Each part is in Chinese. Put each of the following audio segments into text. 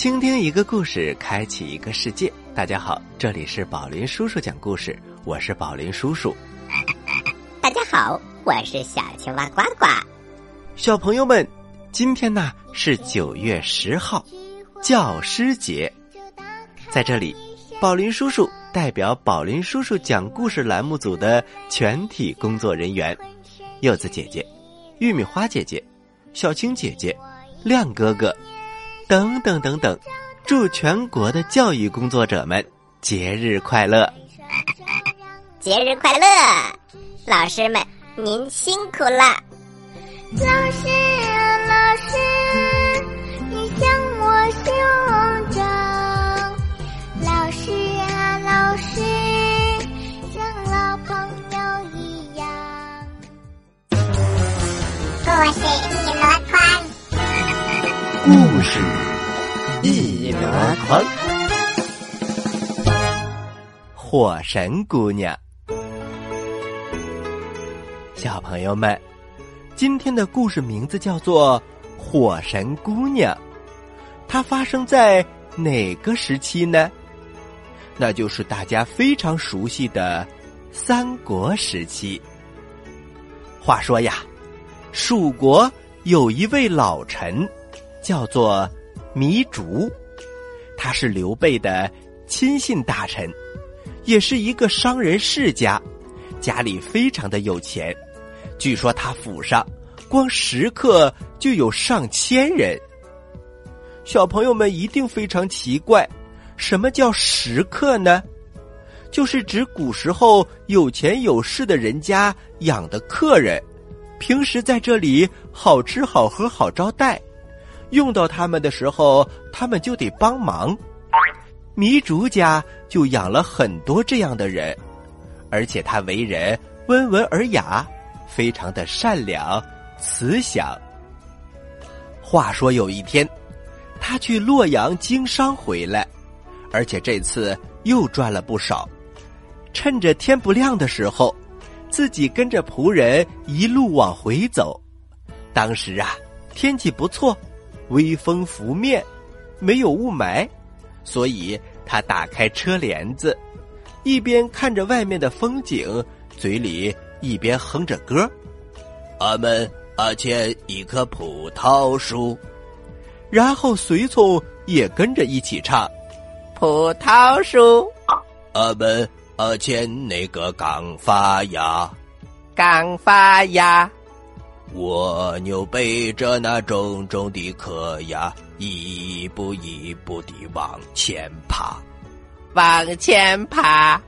倾听一个故事，开启一个世界。大家好，这里是宝林叔叔讲故事，我是宝林叔叔。大家好，我是小青蛙呱呱。小朋友们，今天呢是九月十号，教师节。在这里，宝林叔叔代表宝林叔叔讲故事栏目组的全体工作人员，柚子姐姐、玉米花姐姐、小青姐姐、亮哥哥。等等等等，祝全国的教育工作者们节日快乐！节日快乐，老师们您辛苦了。老师啊，老师，你像我兄长。老师啊，老师，像老朋友一样。故事一箩筐，故事一箩筐，火神姑娘。小朋友们，今天的故事名字叫做《火神姑娘》，它发生在哪个时期呢？那就是大家非常熟悉的三国时期。话说呀，蜀国有一位老臣，叫做糜竺，他是刘备的亲信大臣，也是一个商人世家，家里非常的有钱。据说他府上光食客就有上千人。小朋友们一定非常奇怪，什么叫食客呢？就是指古时候有钱有势的人家养的客人，平时在这里好吃好喝好招待，用到他们的时候，他们就得帮忙。糜竺家就养了很多这样的人，而且他为人温文尔雅。非常的善良、慈祥。话说有一天，他去洛阳经商回来，而且这次又赚了不少。趁着天不亮的时候，自己跟着仆人一路往回走。当时啊，天气不错，微风拂面，没有雾霾，所以他打开车帘子，一边看着外面的风景，嘴里。一边哼着歌，阿门阿欠一棵葡萄树，然后随从也跟着一起唱：葡萄树，阿门阿欠那个刚发芽，刚发呀，蜗牛背着那重重的壳呀，一步一步地往前爬，往前爬。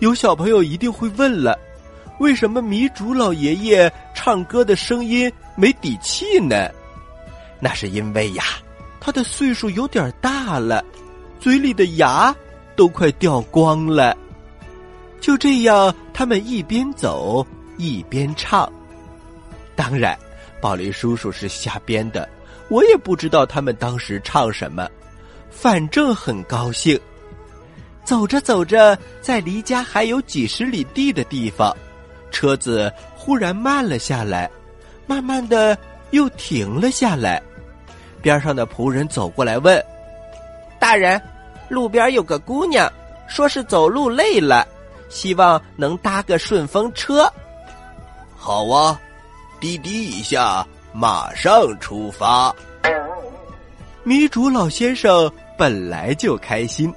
有小朋友一定会问了，为什么米竹老爷爷唱歌的声音没底气呢？那是因为呀，他的岁数有点大了，嘴里的牙都快掉光了。就这样，他们一边走一边唱。当然，宝林叔叔是瞎编的，我也不知道他们当时唱什么，反正很高兴。走着走着，在离家还有几十里地的地方，车子忽然慢了下来，慢慢的又停了下来。边上的仆人走过来问：“大人，路边有个姑娘，说是走路累了，希望能搭个顺风车。”“好啊，滴滴一下，马上出发。”迷竺老先生本来就开心。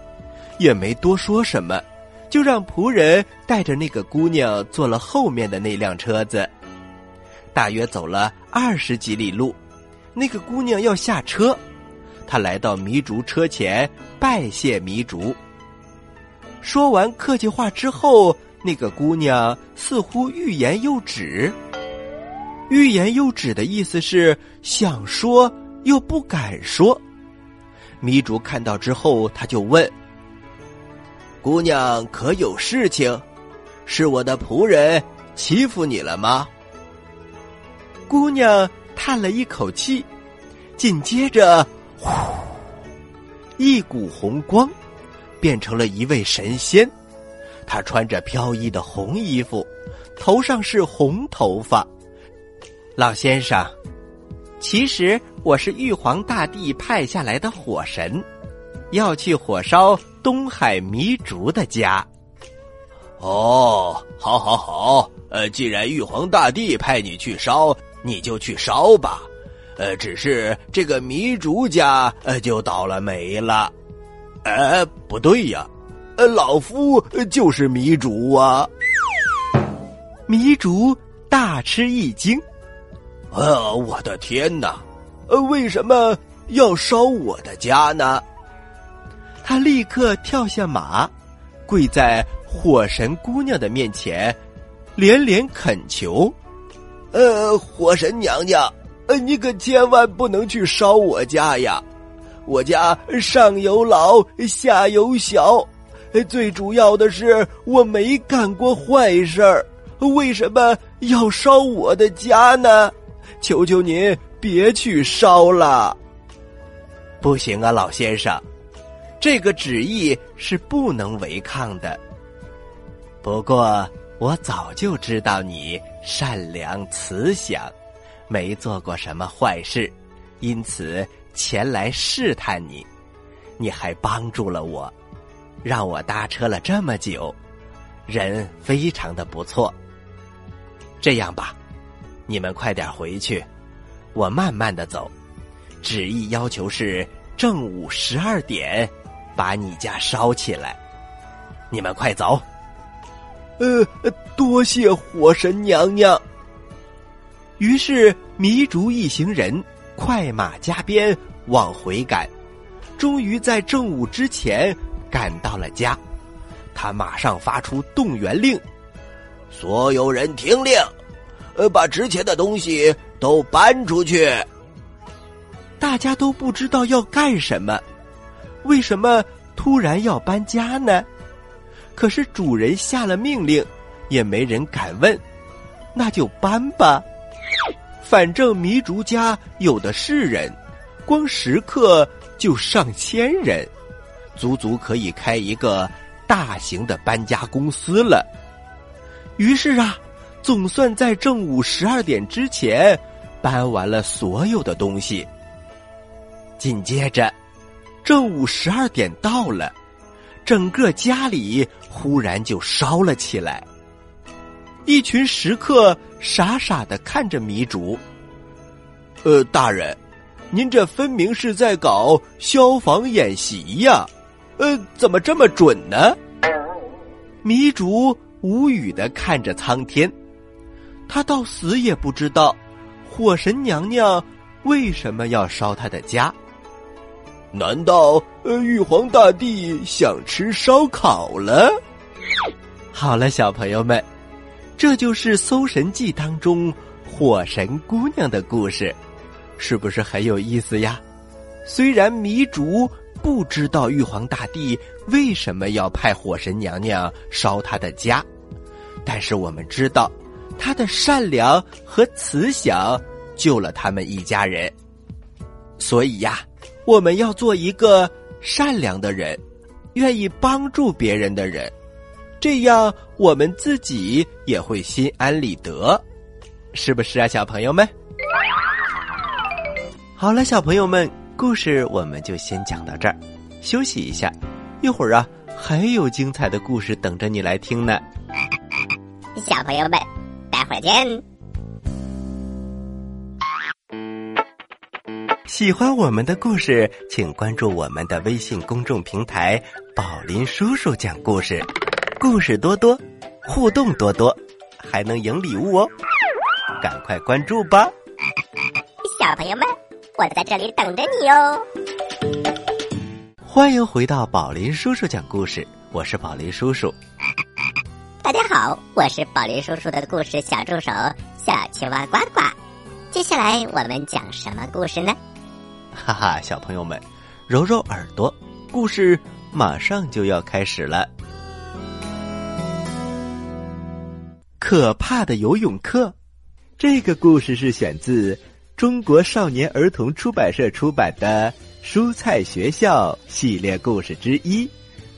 也没多说什么，就让仆人带着那个姑娘坐了后面的那辆车子。大约走了二十几里路，那个姑娘要下车，她来到迷竺车前拜谢迷竺。说完客气话之后，那个姑娘似乎欲言又止。欲言又止的意思是想说又不敢说。糜竺看到之后，他就问。姑娘可有事情？是我的仆人欺负你了吗？姑娘叹了一口气，紧接着，呼，一股红光，变成了一位神仙。他穿着飘逸的红衣服，头上是红头发。老先生，其实我是玉皇大帝派下来的火神，要去火烧东海迷竹的家。哦，好，好，好。呃，既然玉皇大帝派你去烧，你就去烧吧。呃，只是这个迷竹家呃就倒了霉了。哎，不对呀，老夫就是迷竹啊。迷竹大吃一惊，呃，我的天哪！呃，为什么要烧我的家呢？他立刻跳下马，跪在火神姑娘的面前，连连恳求：“呃，火神娘娘，呃，你可千万不能去烧我家呀！我家上有老，下有小，最主要的是我没干过坏事儿，为什么要烧我的家呢？求求您！”别去烧了，不行啊，老先生，这个旨意是不能违抗的。不过我早就知道你善良慈祥，没做过什么坏事，因此前来试探你。你还帮助了我，让我搭车了这么久，人非常的不错。这样吧，你们快点回去。我慢慢的走，旨意要求是正午十二点，把你家烧起来。你们快走。呃，多谢火神娘娘。于是迷竹一行人快马加鞭往回赶，终于在正午之前赶到了家。他马上发出动员令，所有人听令，呃，把值钱的东西。都搬出去！大家都不知道要干什么，为什么突然要搬家呢？可是主人下了命令，也没人敢问，那就搬吧。反正迷竹家有的是人，光食客就上千人，足足可以开一个大型的搬家公司了。于是啊，总算在正午十二点之前。搬完了所有的东西，紧接着，正午十二点到了，整个家里忽然就烧了起来。一群食客傻傻的看着糜竺。呃，大人，您这分明是在搞消防演习呀！呃，怎么这么准呢？迷竹无语的看着苍天，他到死也不知道。火神娘娘为什么要烧他的家？难道呃玉皇大帝想吃烧烤了？好了，小朋友们，这就是《搜神记》当中火神姑娘的故事，是不是很有意思呀？虽然迷竹不知道玉皇大帝为什么要派火神娘娘烧他的家，但是我们知道。他的善良和慈祥救了他们一家人，所以呀，我们要做一个善良的人，愿意帮助别人的人，这样我们自己也会心安理得，是不是啊，小朋友们？好了，小朋友们，故事我们就先讲到这儿，休息一下，一会儿啊，还有精彩的故事等着你来听呢，小朋友们。待会儿见。喜欢我们的故事，请关注我们的微信公众平台“宝林叔叔讲故事”，故事多多，互动多多，还能赢礼物哦！赶快关注吧，小朋友们，我在这里等着你哦！欢迎回到宝林叔叔讲故事，我是宝林叔叔。大家好，我是宝林叔叔的故事小助手小青蛙呱呱。接下来我们讲什么故事呢？哈哈，小朋友们，揉揉耳朵，故事马上就要开始了。可怕的游泳课，这个故事是选自中国少年儿童出版社出版的《蔬菜学校》系列故事之一，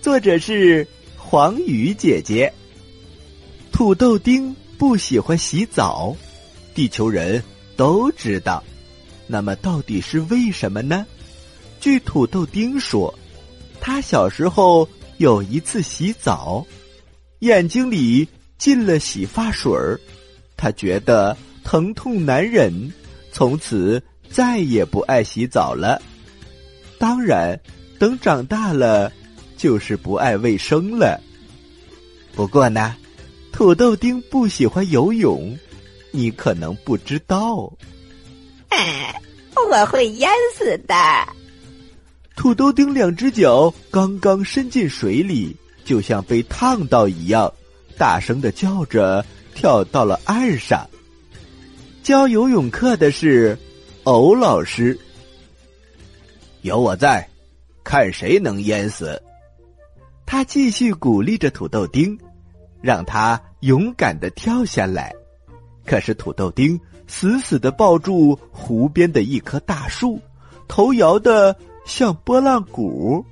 作者是黄宇姐姐。土豆丁不喜欢洗澡，地球人都知道。那么到底是为什么呢？据土豆丁说，他小时候有一次洗澡，眼睛里进了洗发水儿，他觉得疼痛难忍，从此再也不爱洗澡了。当然，等长大了，就是不爱卫生了。不过呢，土豆丁不喜欢游泳，你可能不知道。哎，我会淹死的。土豆丁两只脚刚刚伸进水里，就像被烫到一样，大声的叫着跳到了岸上。教游泳课的是欧老师。有我在，看谁能淹死。他继续鼓励着土豆丁，让他勇敢的跳下来。可是土豆丁死死的抱住湖边的一棵大树，头摇的像拨浪鼓。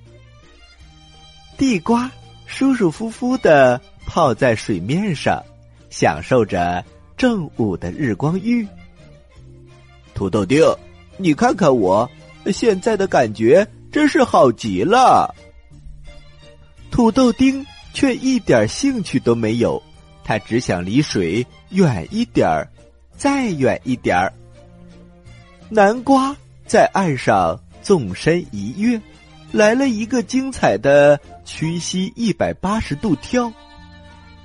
地瓜舒舒服服的泡在水面上，享受着正午的日光浴。土豆丁，你看看我。现在的感觉真是好极了。土豆丁却一点兴趣都没有，他只想离水远一点儿，再远一点儿。南瓜在岸上纵身一跃，来了一个精彩的屈膝一百八十度跳，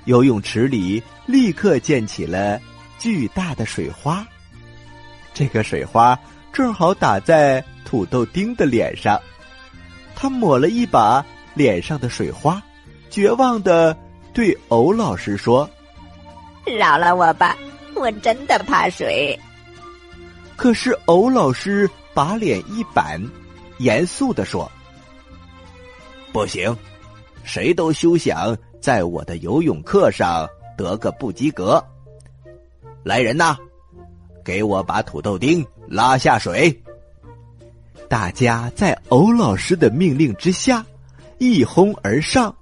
游泳池里立刻溅起了巨大的水花。这个水花正好打在。土豆丁的脸上，他抹了一把脸上的水花，绝望的对欧老师说：“饶了我吧，我真的怕水。”可是欧老师把脸一板，严肃的说：“不行，谁都休想在我的游泳课上得个不及格。来人呐，给我把土豆丁拉下水。”大家在欧老师的命令之下，一哄而上，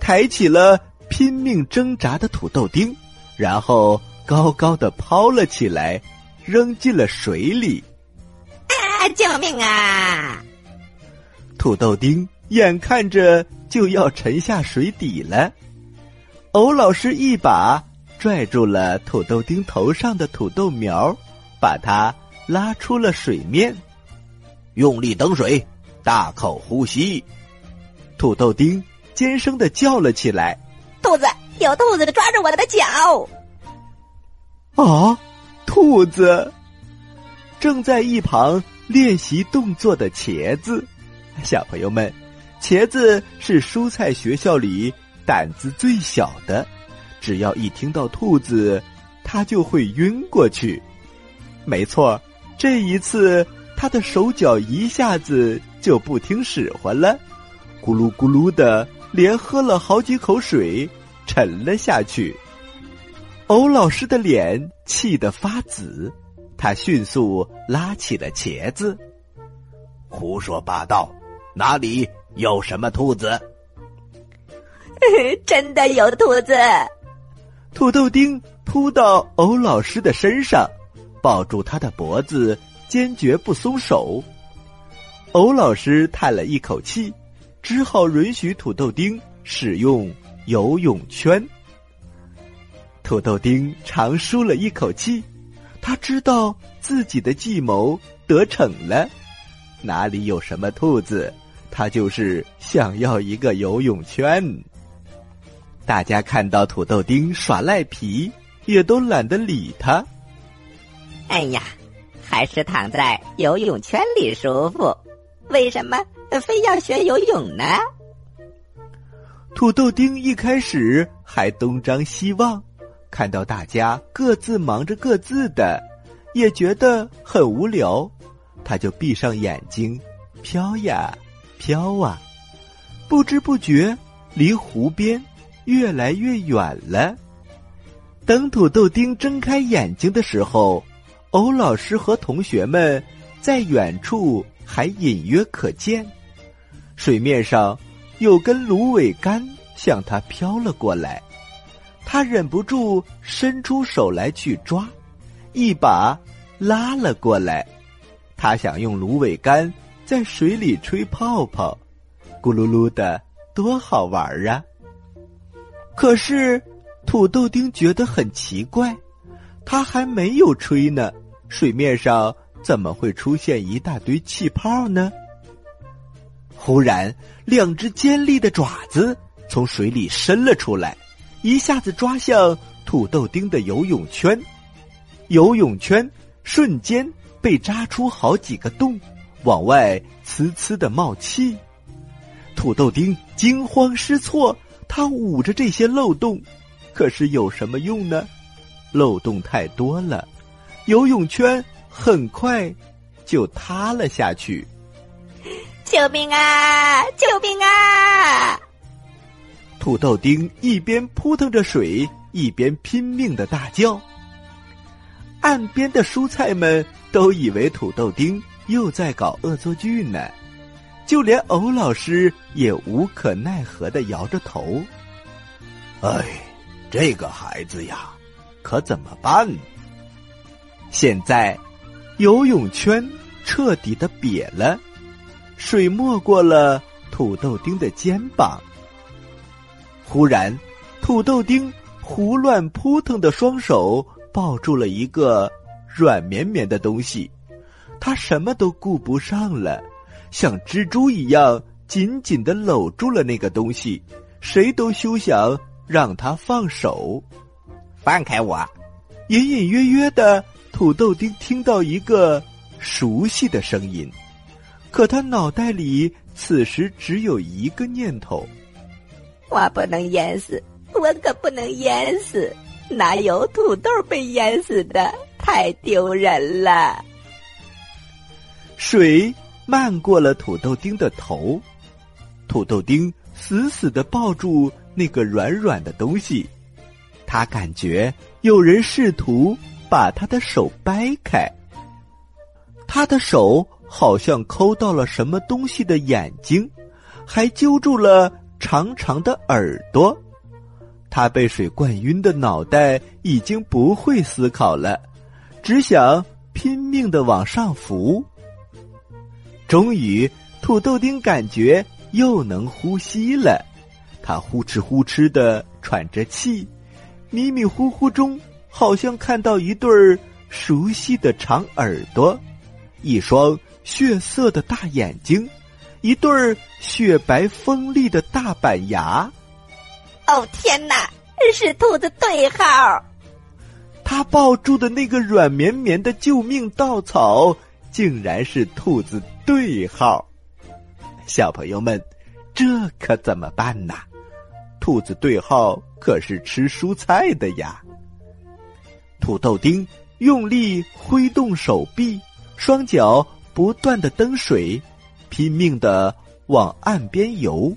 抬起了拼命挣扎的土豆丁，然后高高的抛了起来，扔进了水里。啊！救命啊！土豆丁眼看着就要沉下水底了，欧老师一把拽住了土豆丁头上的土豆苗，把它拉出了水面。用力蹬水，大口呼吸。土豆丁尖声的叫了起来：“兔子，有兔子的抓着我的脚！”啊，兔子！正在一旁练习动作的茄子，小朋友们，茄子是蔬菜学校里胆子最小的，只要一听到兔子，他就会晕过去。没错，这一次。他的手脚一下子就不听使唤了，咕噜咕噜的，连喝了好几口水，沉了下去。欧老师的脸气得发紫，他迅速拉起了茄子。胡说八道，哪里有什么兔子？真的有兔子！土豆丁扑到欧老师的身上，抱住他的脖子。坚决不松手。欧老师叹了一口气，只好允许土豆丁使用游泳圈。土豆丁长舒了一口气，他知道自己的计谋得逞了。哪里有什么兔子，他就是想要一个游泳圈。大家看到土豆丁耍赖皮，也都懒得理他。哎呀！还是躺在游泳圈里舒服，为什么非要学游泳呢？土豆丁一开始还东张西望，看到大家各自忙着各自的，也觉得很无聊，他就闭上眼睛，飘呀飘啊，不知不觉离湖边越来越远了。等土豆丁睁开眼睛的时候。欧老师和同学们在远处还隐约可见，水面上有根芦苇杆向他飘了过来，他忍不住伸出手来去抓，一把拉了过来。他想用芦苇杆在水里吹泡泡，咕噜噜的，多好玩啊！可是土豆丁觉得很奇怪，他还没有吹呢，水面上怎么会出现一大堆气泡呢？忽然，两只尖利的爪子从水里伸了出来，一下子抓向土豆丁的游泳圈，游泳圈瞬间被扎出好几个洞，往外呲呲的冒气。土豆丁惊慌失措，他捂着这些漏洞，可是有什么用呢？漏洞太多了，游泳圈很快就塌了下去。救命啊！救命啊！土豆丁一边扑腾着水，一边拼命的大叫。岸边的蔬菜们都以为土豆丁又在搞恶作剧呢，就连欧老师也无可奈何的摇着头。哎，这个孩子呀，可怎么办？现在，游泳圈彻底的瘪了。水没过了土豆丁的肩膀。忽然，土豆丁胡乱扑腾的双手抱住了一个软绵绵的东西，他什么都顾不上了，像蜘蛛一样紧紧的搂住了那个东西，谁都休想让他放手。放开我！隐隐约约的，土豆丁听到一个熟悉的声音。可他脑袋里此时只有一个念头：我不能淹死，我可不能淹死！哪有土豆被淹死的？太丢人了！水漫过了土豆丁的头，土豆丁死死的抱住那个软软的东西，他感觉有人试图把他的手掰开，他的手。好像抠到了什么东西的眼睛，还揪住了长长的耳朵。他被水灌晕的脑袋已经不会思考了，只想拼命的往上浮。终于，土豆丁感觉又能呼吸了，他呼哧呼哧的喘着气，迷迷糊糊中好像看到一对儿熟悉的长耳朵，一双。血色的大眼睛，一对儿雪白锋利的大板牙。哦天哪，是兔子对号！他抱住的那个软绵绵的救命稻草，竟然是兔子对号。小朋友们，这可怎么办呢？兔子对号可是吃蔬菜的呀。土豆丁用力挥动手臂，双脚。不断的蹬水，拼命的往岸边游，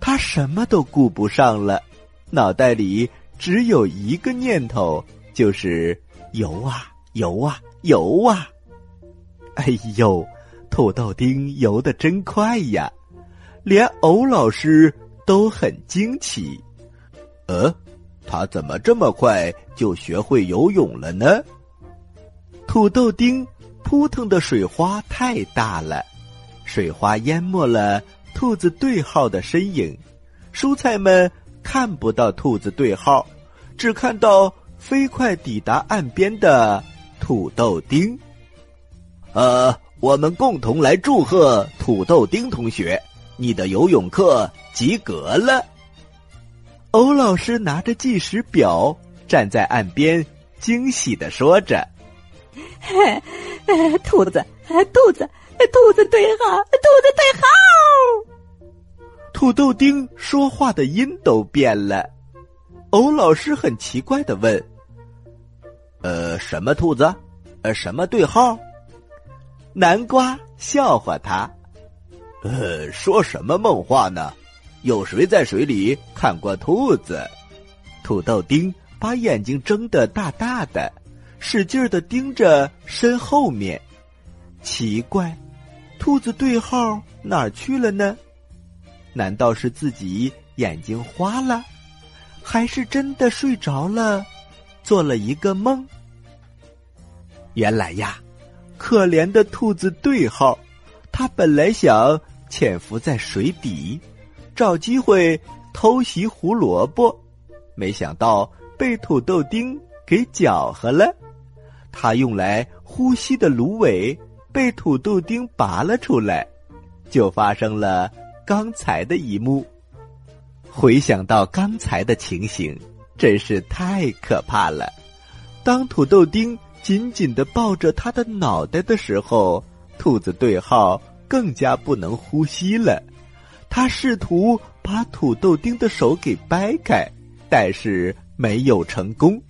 他什么都顾不上了，脑袋里只有一个念头，就是游啊游啊游啊！哎呦，土豆丁游的真快呀，连欧老师都很惊奇。呃，他怎么这么快就学会游泳了呢？土豆丁。扑腾的水花太大了，水花淹没了兔子对号的身影，蔬菜们看不到兔子对号，只看到飞快抵达岸边的土豆丁。呃，我们共同来祝贺土豆丁同学，你的游泳课及格了。欧老师拿着计时表站在岸边，惊喜的说着。兔子，兔子，兔子对号，兔子对号。土豆丁说话的音都变了。欧老师很奇怪的问：“呃，什么兔子？呃，什么对号？”南瓜笑话他：“呃，说什么梦话呢？有谁在水里看过兔子？”土豆丁把眼睛睁得大大的。使劲的盯着身后面，奇怪，兔子对号哪儿去了呢？难道是自己眼睛花了，还是真的睡着了，做了一个梦？原来呀，可怜的兔子对号，他本来想潜伏在水底，找机会偷袭胡萝卜，没想到被土豆丁给搅和了。他用来呼吸的芦苇被土豆丁拔了出来，就发生了刚才的一幕。回想到刚才的情形，真是太可怕了。当土豆丁紧紧的抱着他的脑袋的时候，兔子对号更加不能呼吸了。他试图把土豆丁的手给掰开，但是没有成功。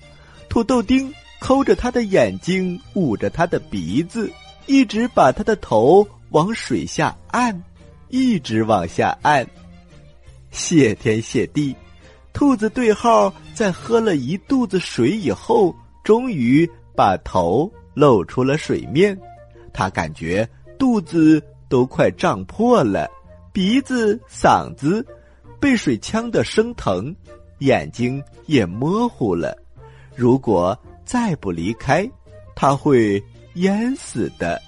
土豆丁抠着他的眼睛，捂着他的鼻子，一直把他的头往水下按，一直往下按。谢天谢地，兔子对号在喝了一肚子水以后，终于把头露出了水面。他感觉肚子都快胀破了，鼻子、嗓子被水呛得生疼，眼睛也模糊了。如果再不离开，他会淹死的。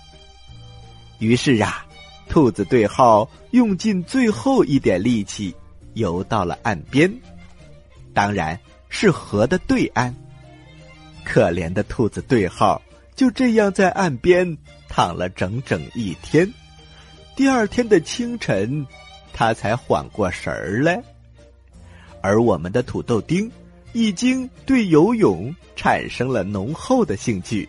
于是啊，兔子对号用尽最后一点力气。游到了岸边，当然是河的对岸。可怜的兔子对号就这样在岸边躺了整整一天。第二天的清晨，他才缓过神儿来。而我们的土豆丁已经对游泳产生了浓厚的兴趣，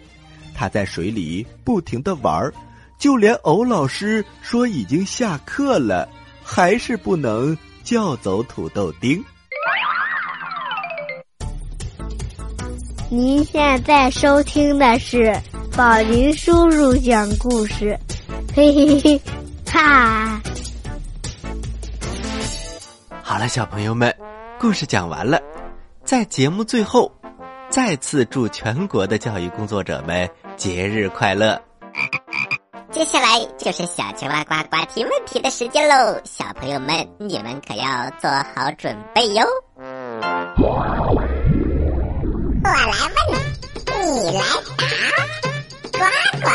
他在水里不停的玩儿，就连欧老师说已经下课了，还是不能。叫走土豆丁。您现在收听的是宝林叔叔讲故事，嘿嘿嘿，哈！好了，小朋友们，故事讲完了，在节目最后，再次祝全国的教育工作者们节日快乐。接下来就是小青蛙呱呱提问题的时间喽，小朋友们，你们可要做好准备哟。我来问，你来答，呱呱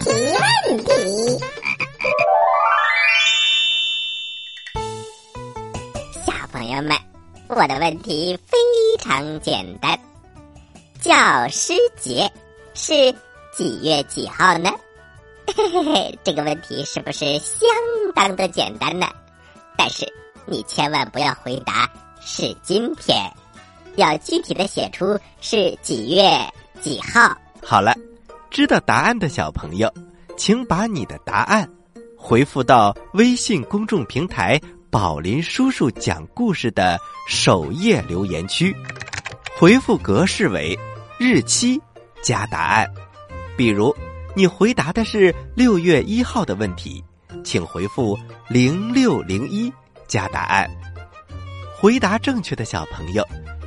提问题。小朋友们，我的问题非常简单，教师节是几月几号呢？嘿嘿嘿，这个问题是不是相当的简单呢？但是你千万不要回答是今天，要具体的写出是几月几号。好了，知道答案的小朋友，请把你的答案回复到微信公众平台“宝林叔叔讲故事”的首页留言区，回复格式为日期加答案，比如。你回答的是六月一号的问题，请回复零六零一加答案。回答正确的小朋友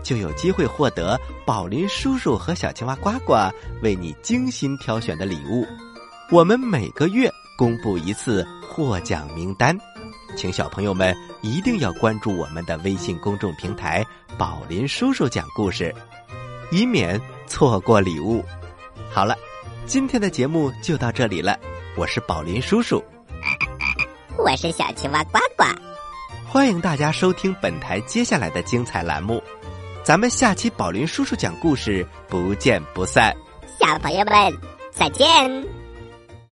就有机会获得宝林叔叔和小青蛙呱呱为你精心挑选的礼物。我们每个月公布一次获奖名单，请小朋友们一定要关注我们的微信公众平台“宝林叔叔讲故事”，以免错过礼物。好了。今天的节目就到这里了，我是宝林叔叔，我是小青蛙呱呱，欢迎大家收听本台接下来的精彩栏目，咱们下期宝林叔叔讲故事不见不散，小朋友们再见。